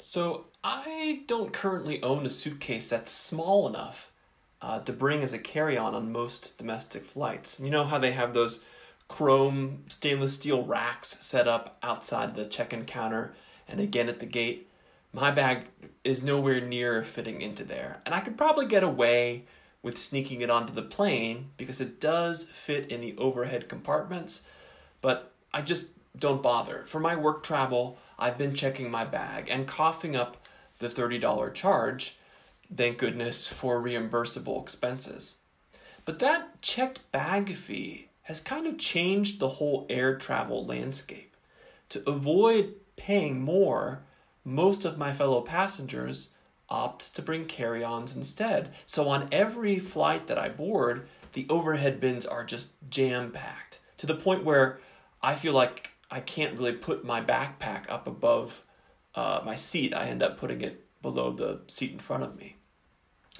So, I don't currently own a suitcase that's small enough uh, to bring as a carry on most domestic flights. You know how they have those chrome stainless steel racks set up outside the check in counter and again at the gate? My bag is nowhere near fitting into there. And I could probably get away with sneaking it onto the plane because it does fit in the overhead compartments, but I just don't bother. For my work travel, I've been checking my bag and coughing up the $30 charge, thank goodness for reimbursable expenses. But that checked bag fee has kind of changed the whole air travel landscape. To avoid paying more, most of my fellow passengers opt to bring carry ons instead. So on every flight that I board, the overhead bins are just jam packed to the point where I feel like I can't really put my backpack up above uh, my seat. I end up putting it below the seat in front of me.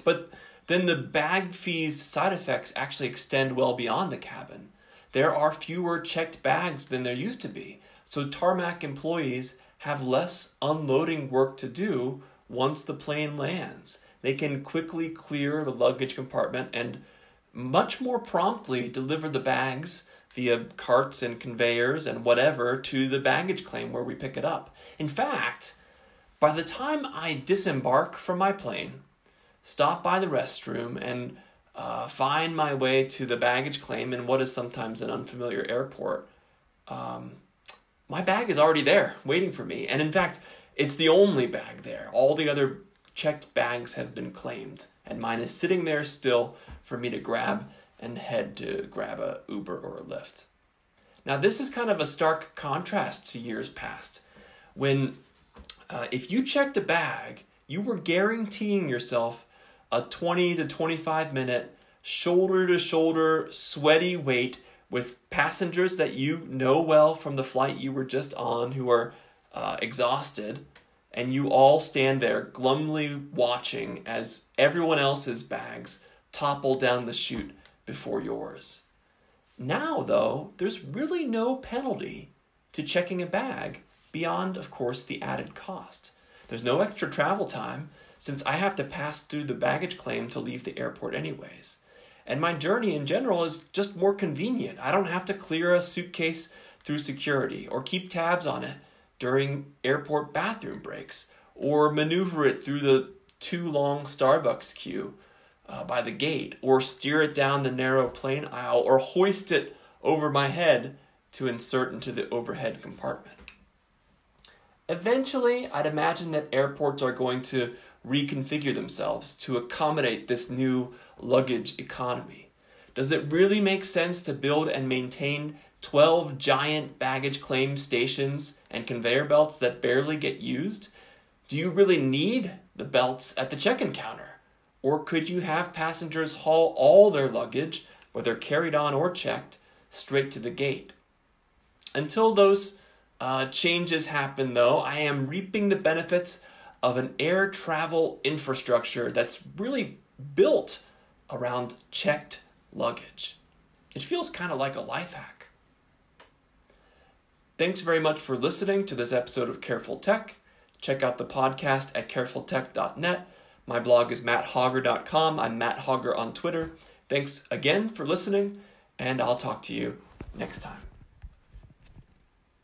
But then the bag fees side effects actually extend well beyond the cabin. There are fewer checked bags than there used to be. So tarmac employees have less unloading work to do once the plane lands. They can quickly clear the luggage compartment and much more promptly deliver the bags via carts and conveyors and whatever to the baggage claim where we pick it up. In fact, by the time I disembark from my plane, stop by the restroom, and uh, find my way to the baggage claim in what is sometimes an unfamiliar airport, um, my bag is already there waiting for me. And in fact, it's the only bag there. All the other checked bags have been claimed, and mine is sitting there still for me to grab and head to grab a Uber or a Lyft. Now, this is kind of a stark contrast to years past when uh, if you checked a bag, you were guaranteeing yourself a 20 to 25 minute shoulder to shoulder sweaty wait with passengers that you know well from the flight you were just on who are uh, exhausted, and you all stand there glumly watching as everyone else's bags topple down the chute before yours. Now, though, there's really no penalty to checking a bag beyond, of course, the added cost. There's no extra travel time since I have to pass through the baggage claim to leave the airport, anyways. And my journey in general is just more convenient. I don't have to clear a suitcase through security or keep tabs on it during airport bathroom breaks or maneuver it through the too long Starbucks queue uh, by the gate or steer it down the narrow plane aisle or hoist it over my head to insert into the overhead compartment. Eventually, I'd imagine that airports are going to reconfigure themselves to accommodate this new luggage economy. Does it really make sense to build and maintain 12 giant baggage claim stations and conveyor belts that barely get used? Do you really need the belts at the check in counter? Or could you have passengers haul all their luggage, whether carried on or checked, straight to the gate? Until those uh, changes happen, though, I am reaping the benefits of an air travel infrastructure that's really built around checked luggage. It feels kind of like a life hack. Thanks very much for listening to this episode of Careful Tech. Check out the podcast at carefultech.net. My blog is matthogger.com. I'm Matt Hogger on Twitter. Thanks again for listening, and I'll talk to you next time.